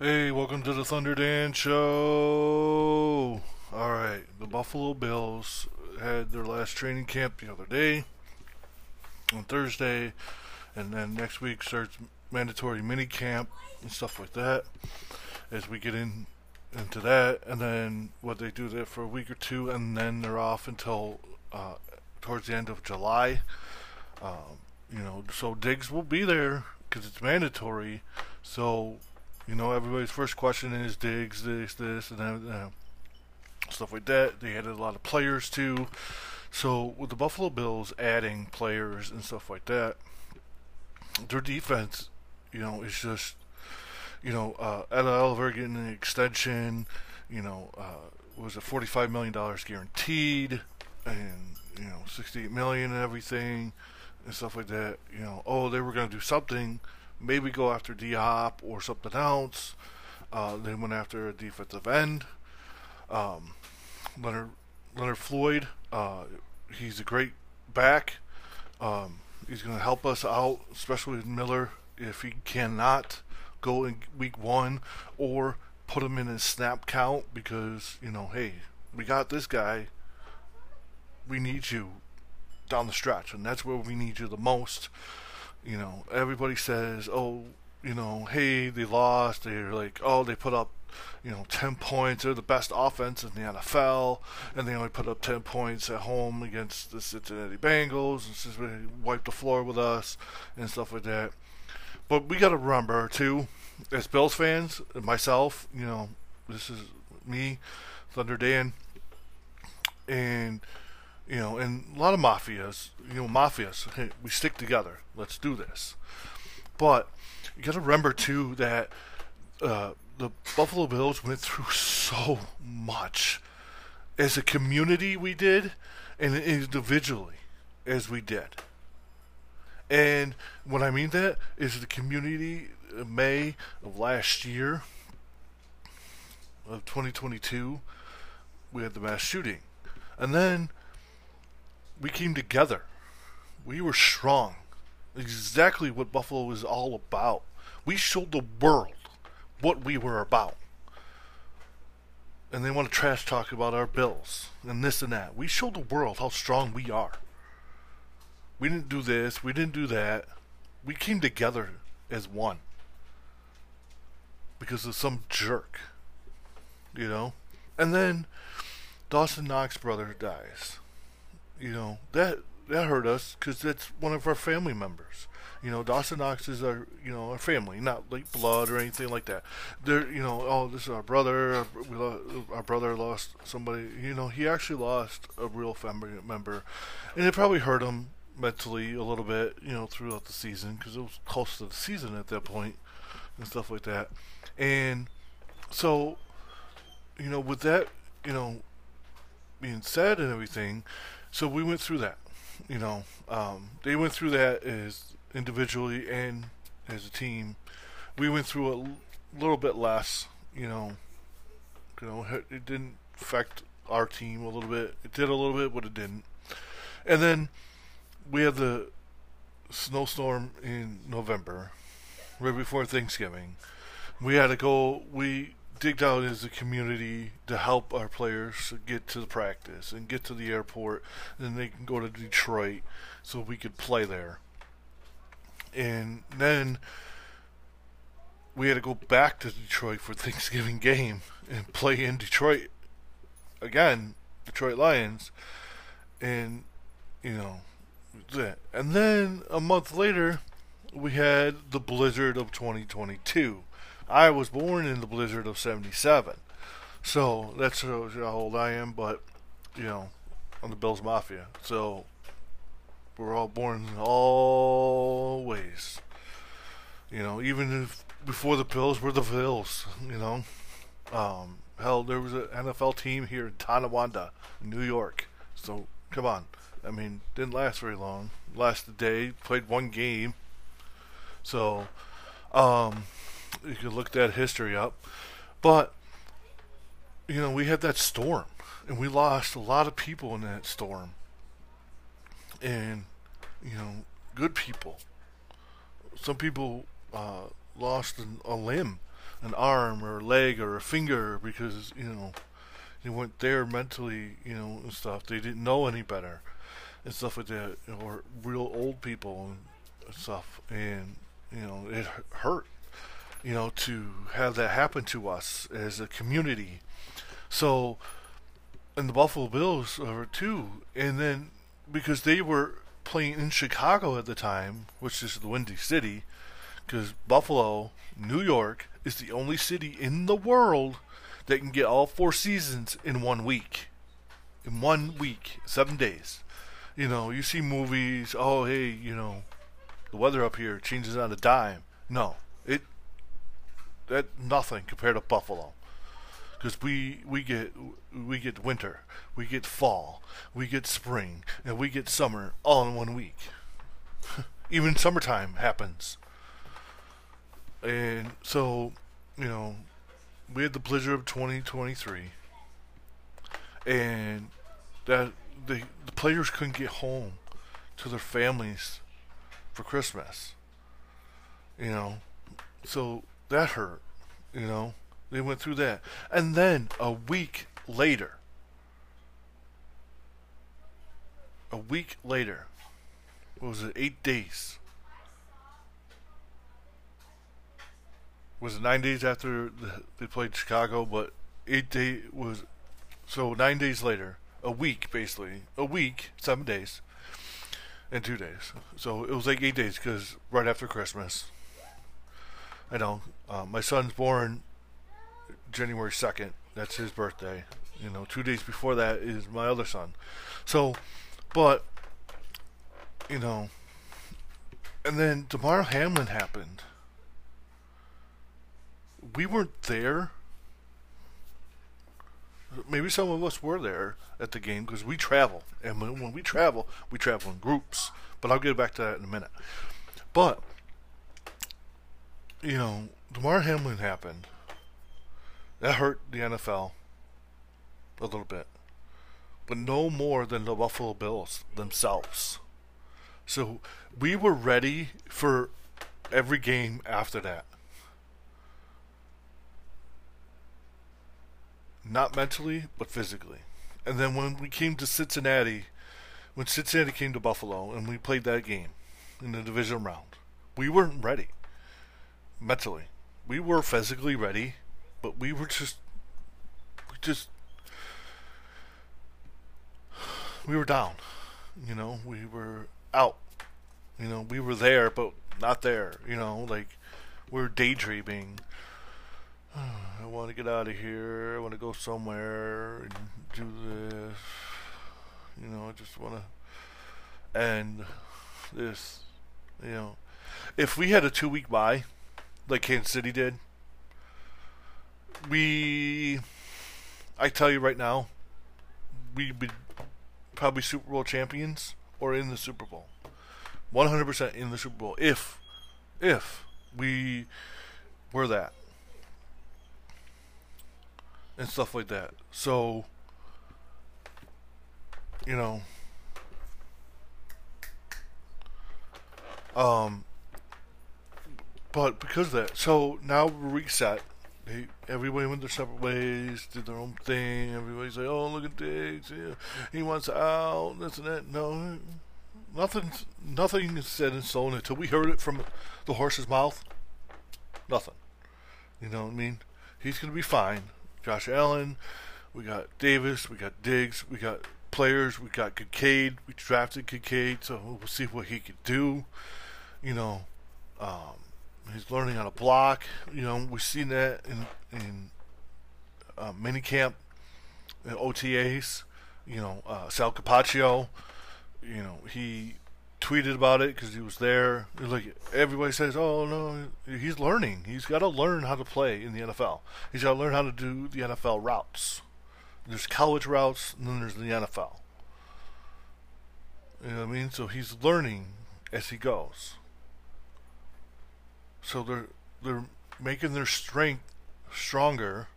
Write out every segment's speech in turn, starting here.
Hey, welcome to the Thunder Dan Show. All right, the Buffalo Bills had their last training camp the other day on Thursday, and then next week starts mandatory mini camp and stuff like that. As we get in into that, and then what they do there for a week or two, and then they're off until uh, towards the end of July. Um, you know, so Diggs will be there because it's mandatory. So you know, everybody's first question is Diggs, this, this, and then uh, stuff like that. They added a lot of players too. So with the Buffalo Bills adding players and stuff like that, their defense, you know, is just, you know, uh, Ed Oliver getting an extension. You know, uh, was it forty-five million dollars guaranteed, and you know, sixty-eight million and everything, and stuff like that. You know, oh, they were going to do something maybe go after D Hop or something else. Uh, they went after a defensive end. Um, Leonard Leonard Floyd. Uh, he's a great back. Um, he's going to help us out, especially with Miller, if he cannot go in week one or put him in his snap count because you know, hey, we got this guy. We need you down the stretch, and that's where we need you the most you know, everybody says, oh, you know, hey, they lost. They're like, oh, they put up, you know, 10 points. They're the best offense in the NFL, and they only put up 10 points at home against the Cincinnati Bengals, and just wiped the floor with us and stuff like that. But we got to remember, too, as Bills fans, myself, you know, this is me, Thunder Dan, and you know, and a lot of mafias, you know, mafias, hey, we stick together. Let's do this. But you got to remember too that uh, the Buffalo Bills went through so much as a community. We did, and individually as we did. And what I mean that is the community uh, May of last year of 2022 we had the mass shooting. And then we came together. We were strong. Exactly what Buffalo was all about. We showed the world what we were about. And they want to trash talk about our bills and this and that. We showed the world how strong we are. We didn't do this, we didn't do that. We came together as one. Because of some jerk. You know? And then Dawson Knox brother dies you know that that hurt us because that's one of our family members. You know, Dawson Knox is our, you know, our family, not like blood or anything like that. They're, you know, oh, this is our brother. We lost, our brother lost somebody. You know, he actually lost a real family member, and it probably hurt him mentally a little bit, you know, throughout the season because it was close to the season at that point and stuff like that. And so, you know, with that, you know, being said and everything, so we went through that. You know, um, they went through that as individually and as a team. We went through a little bit less. You know, you know, it didn't affect our team a little bit. It did a little bit, but it didn't. And then we had the snowstorm in November, right before Thanksgiving. We had to go. We digged out as a community to help our players get to the practice and get to the airport, and they can go to Detroit so we could play there. And then we had to go back to Detroit for Thanksgiving game and play in Detroit again, Detroit Lions, and you know that. And then a month later, we had the blizzard of 2022 I was born in the blizzard of 77. So that shows how old I am, but, you know, I'm the Bills Mafia. So we're all born all ways. You know, even if before the Bills were the Bills, you know. Um, hell, there was an NFL team here in Tonawanda, New York. So, come on. I mean, didn't last very long. Lasted day, played one game. So, um, you could look that history up. But you know, we had that storm, and we lost a lot of people in that storm, and you know, good people. Some people uh, lost an, a limb. an arm or a leg or a finger because you know they weren't there mentally, you know, and stuff. They didn't know any better and stuff like that, or real old people and stuff, and you know it hurt, you know, to have that happen to us as a community. So, and the Buffalo Bills are too, and then because they were playing in Chicago at the time, which is the Windy City, because Buffalo, New York, is the only city in the world that can get all four seasons in one week. In one week, seven days. You know, you see movies, oh, hey, you know, the weather up here changes on a dime. No, it, that nothing compared to Buffalo because we we get we get winter, we get fall, we get spring, and we get summer all in one week. Even summertime happens, and so you know we had the blizzard of 2023, and that the the players couldn't get home to their families for Christmas. You know, so that hurt. You know. They went through that. And then a week later, a week later, was it eight days? Was it nine days after the, they played Chicago? But eight day was so nine days later, a week basically, a week, seven days, and two days. So it was like eight days because right after Christmas. I know uh, my son's born January 2nd. That's his birthday. You know, two days before that is my other son. So, but, you know, and then Damar Hamlin happened. We weren't there. Maybe some of us were there at the game because we travel. And when, when we travel, we travel in groups. But I'll get back to that in a minute. But, you know, Damar Hamlin happened that hurt the NFL a little bit. But no more than the Buffalo Bills themselves. So we were ready for every game after that. Not mentally, but physically. And then when we came to Cincinnati, when Cincinnati came to Buffalo and we played that game in the division round, we weren't ready mentally. We were physically ready but we were just, we just, we were down. You know, we were out. You know, we were there, but not there. You know, like we're daydreaming. I want to get out of here. I want to go somewhere and do this. You know, I just want to end this. You know, if we had a two week bye, like Kansas City did, we, I tell you right now, we'd be probably Super Bowl champions or in the Super Bowl. 100% in the Super Bowl if, if we were that. And stuff like that. So, you know, um, but because of that, so now reset they everybody went their separate ways, did their own thing. Everybody's like, "Oh, look at Diggs, yeah, he wants out, this and that." No, nothing, nothing is said in stone until we heard it from the horse's mouth. Nothing. You know what I mean? He's gonna be fine. Josh Allen, we got Davis, we got Diggs, we got players, we got Kincaid. We drafted Kincaid, so we'll see what he could do. You know, um, Learning how to block. You know, we've seen that in in uh, minicamp, in OTAs. You know, uh, Sal Capaccio. You know, he tweeted about it because he was there. Like everybody says, "Oh no, he's learning. He's got to learn how to play in the NFL. He's got to learn how to do the NFL routes. There's college routes, and then there's the NFL. You know what I mean? So he's learning as he goes. So they're they're making their strength stronger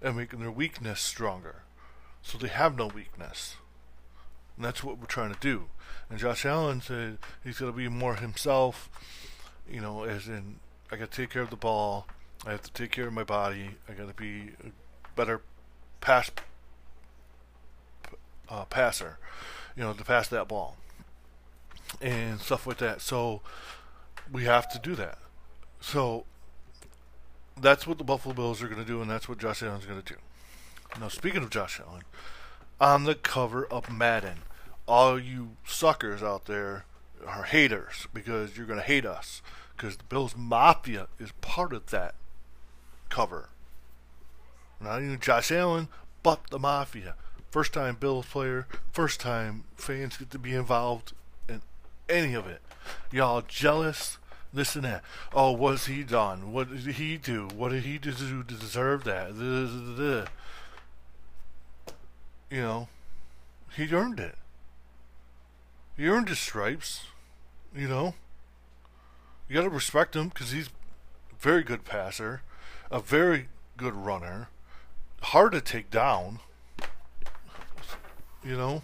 and making their weakness stronger. So they have no weakness. And that's what we're trying to do. And Josh Allen said he's going to be more himself, you know, as in, I got to take care of the ball. I have to take care of my body. I got to be a better pass uh, passer, you know, to pass that ball and stuff like that. So we have to do that. So that's what the Buffalo Bills are going to do, and that's what Josh Allen's going to do. Now, speaking of Josh Allen, on the cover of Madden, all you suckers out there are haters because you're going to hate us because the Bills Mafia is part of that cover. Not even Josh Allen, but the Mafia. First time Bills player, first time fans get to be involved in any of it. Y'all jealous? This and that. Oh, what's he done? What did he do? What did he do to deserve that? You know, he earned it. He earned his stripes. You know, you got to respect him because he's a very good passer, a very good runner, hard to take down. You know,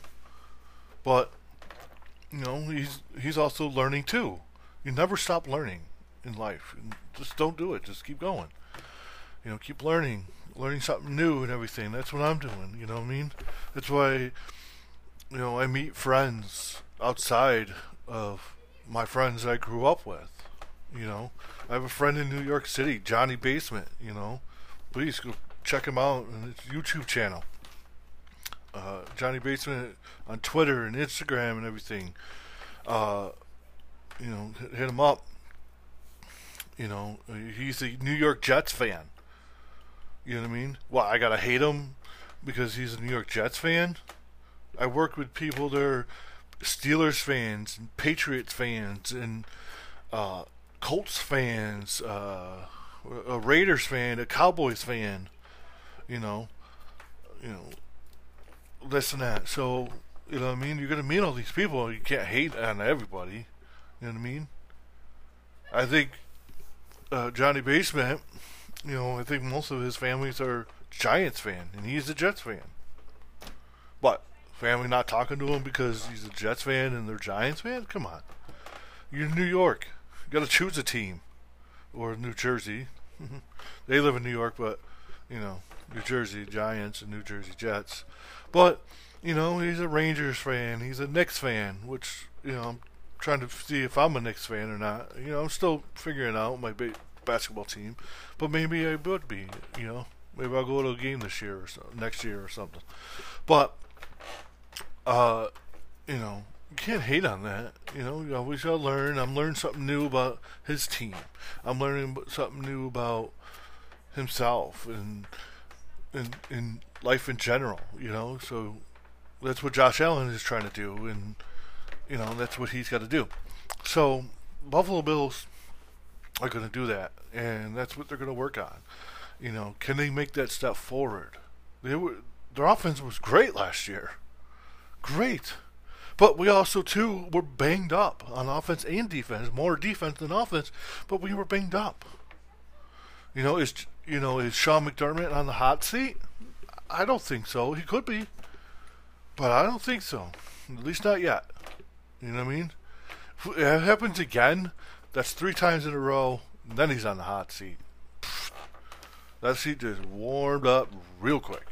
but you know he's he's also learning too. You never stop learning in life. Just don't do it. Just keep going. You know, keep learning, learning something new and everything. That's what I'm doing. You know what I mean? That's why, you know, I meet friends outside of my friends I grew up with. You know, I have a friend in New York City, Johnny Basement. You know, please go check him out on his YouTube channel. Uh, Johnny Basement on Twitter and Instagram and everything. Uh, you know, hit him up. You know, he's a New York Jets fan. You know what I mean? Well, I gotta hate him because he's a New York Jets fan. I work with people that are Steelers fans and Patriots fans and uh, Colts fans, uh, a Raiders fan, a Cowboys fan. You know, you know, this and that. So you know what I mean? You're gonna meet all these people. You can't hate on everybody. You know what I mean? I think uh, Johnny Basement, you know, I think most of his families are Giants fan, and he's a Jets fan. But family not talking to him because he's a Jets fan and they're Giants fan? Come on, you're in New York. You got to choose a team, or New Jersey. they live in New York, but you know, New Jersey Giants and New Jersey Jets. But you know, he's a Rangers fan. He's a Knicks fan, which you know trying to see if I'm a Knicks fan or not. You know, I'm still figuring out my ba- basketball team, but maybe I would be. You know, maybe I'll go to a game this year or so, next year or something. But, uh, you know, you can't hate on that. You know, you always gotta learn. I'm learning something new about his team. I'm learning something new about himself and and in life in general. You know, so that's what Josh Allen is trying to do and you know, that's what he's got to do. So, Buffalo Bills are going to do that, and that's what they're going to work on. You know, can they make that step forward? They were, their offense was great last year. Great. But we also, too, were banged up on offense and defense. More defense than offense, but we were banged up. You know, is you know, is Sean McDermott on the hot seat? I don't think so. He could be. But I don't think so. At least not yet. You know what I mean? If it happens again, that's three times in a row. then he's on the hot seat. That seat just warmed up real quick.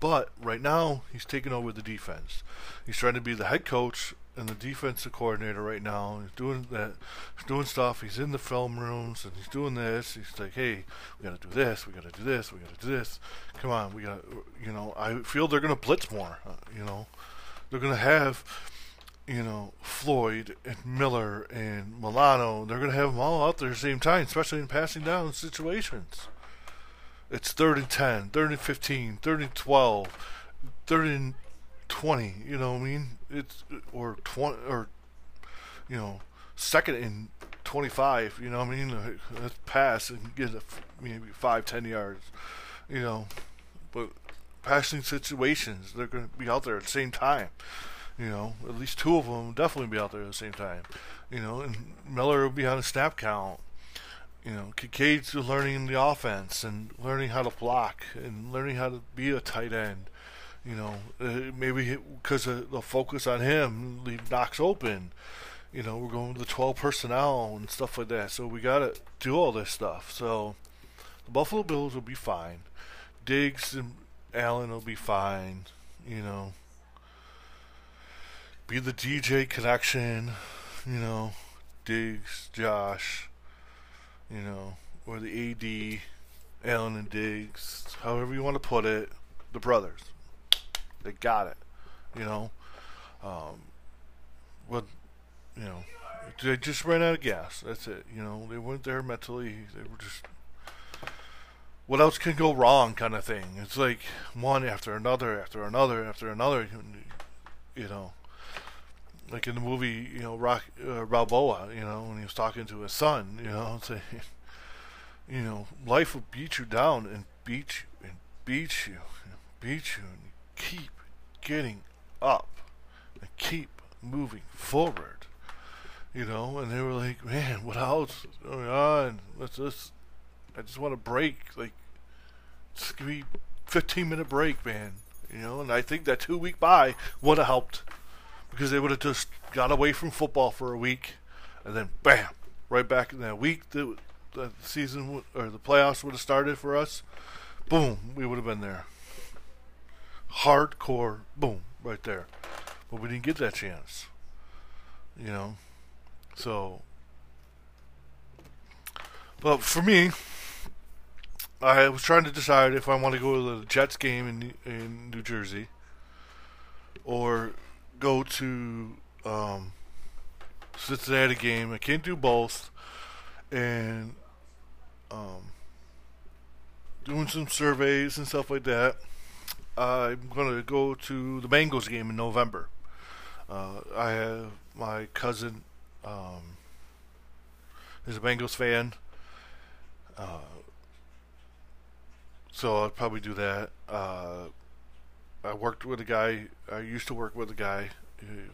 But right now, he's taking over the defense. He's trying to be the head coach and the defensive coordinator right now. He's doing that, he's doing stuff. He's in the film rooms and he's doing this. He's like, "Hey, we got to do this. We got to do this. We got to do this. Come on, we got, you know." I feel they're to blitz more. Uh, you know, they're to have you know, Floyd and Miller and Milano, they're going to have them all out there at the same time, especially in passing down situations. It's third and 10, third and 15, third and 12, third and 20, you know what I mean? It's, or 20, or, you know, second and 25, you know what I mean? Let's pass and get a, maybe 5, 10 yards, you know. But passing situations, they're going to be out there at the same time. You know, at least two of them definitely be out there at the same time. You know, and Miller will be on a snap count. You know, Kincaid's learning the offense and learning how to block and learning how to be a tight end. You know, uh, maybe because the focus on him, leave Knox open. You know, we're going to the 12 personnel and stuff like that. So we got to do all this stuff. So, The Buffalo Bills will be fine. Diggs and Allen will be fine. You know, be the DJ connection. You know, Diggs, Josh. You know, or the AD, Allen and Diggs, however you want to put it. The brothers, they got it. You know, um, what you know, they just ran out of gas. That's it. You know, they weren't there mentally. They were just. What else can go wrong, kind of thing. It's like one after another, after another, after another. You know, like in the movie, you know, Rock uh, Balboa. You know, when he was talking to his son. You know, saying, you know, life will beat you down and beat you and beat you and beat you and keep getting up and keep moving forward you know, and they were like, "Man, what else is going on? Let's just, I just want a break, like, just give me 15 minute break, man." You know, and I think that two week bye would have helped because they would have just got away from football for a week, and then bam, right back in that week the, the season or the playoffs would have started for us. Boom, we would have been there. Hardcore, boom, right there. But we didn't get that chance. You know, so, but for me, I was trying to decide if I want to go to the Jets game in in New Jersey or go to um, Cincinnati game. I can't do both, and um, doing some surveys and stuff like that. I'm gonna go to the Bengals game in November. Uh, I have my cousin um, is a Bengals fan. Uh, so I'll probably do that. Uh, I worked with a guy. I used to work with a guy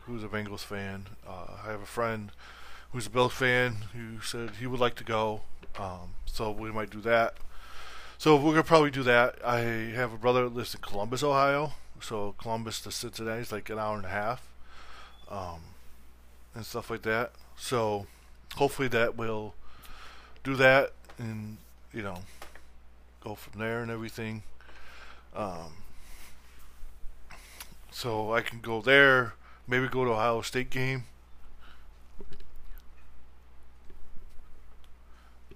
who's a Bengals fan. Uh, I have a friend who's a Bills fan who said he would like to go. Um, so we might do that. So we're gonna probably do that. I have a brother that lives in Columbus, Ohio. So Columbus to Cincinnati is like an hour and a half. Um, and stuff like that. So hopefully that will do that and you know go from there and everything. Um, so I can go there, maybe go to Ohio State game.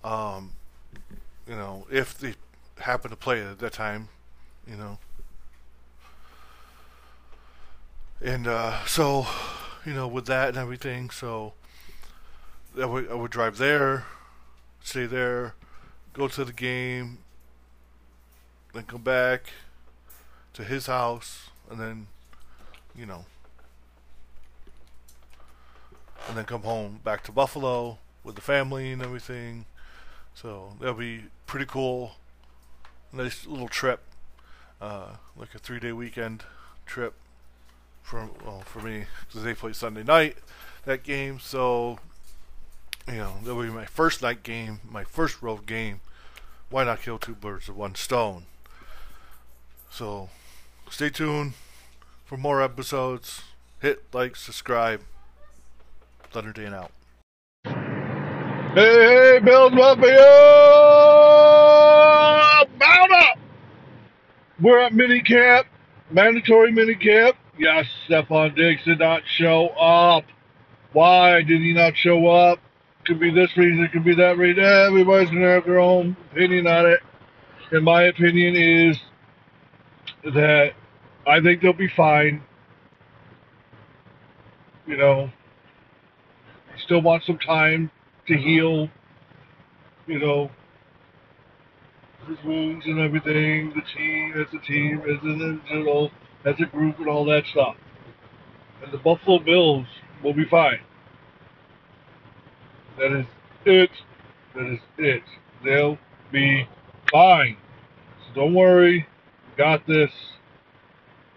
Um, you know, if they happen to play at that time, you know. And uh, so you know, with that and everything. So I would, I would drive there, stay there, go to the game, then come back to his house, and then, you know, and then come home back to Buffalo with the family and everything. So that'll be pretty cool. Nice little trip, uh, like a three day weekend trip for well for me because they play Sunday night that game. So you know that'll be my first night game, my first road game. Why not kill two birds with one stone? So stay tuned for more episodes. Hit like, subscribe. Thunder Dan out. Hey, hey, Bills Mafia! Mount up! We're at minicamp, mandatory minicamp. Yes, Stefon Diggs did not show up. Why did he not show up? Could be this reason, could be that reason. Everybody's gonna have their own opinion on it. And my opinion is that I think they'll be fine. You know, still want some time to uh-huh. heal. You know, his wounds and everything. The team, as a team, as an individual as a group and all that stuff. And the Buffalo Bills will be fine. That is it. That is it. They'll be fine. So don't worry. Got this.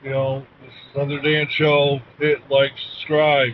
You know, this is Thunder Dan Show. Hit like, subscribe.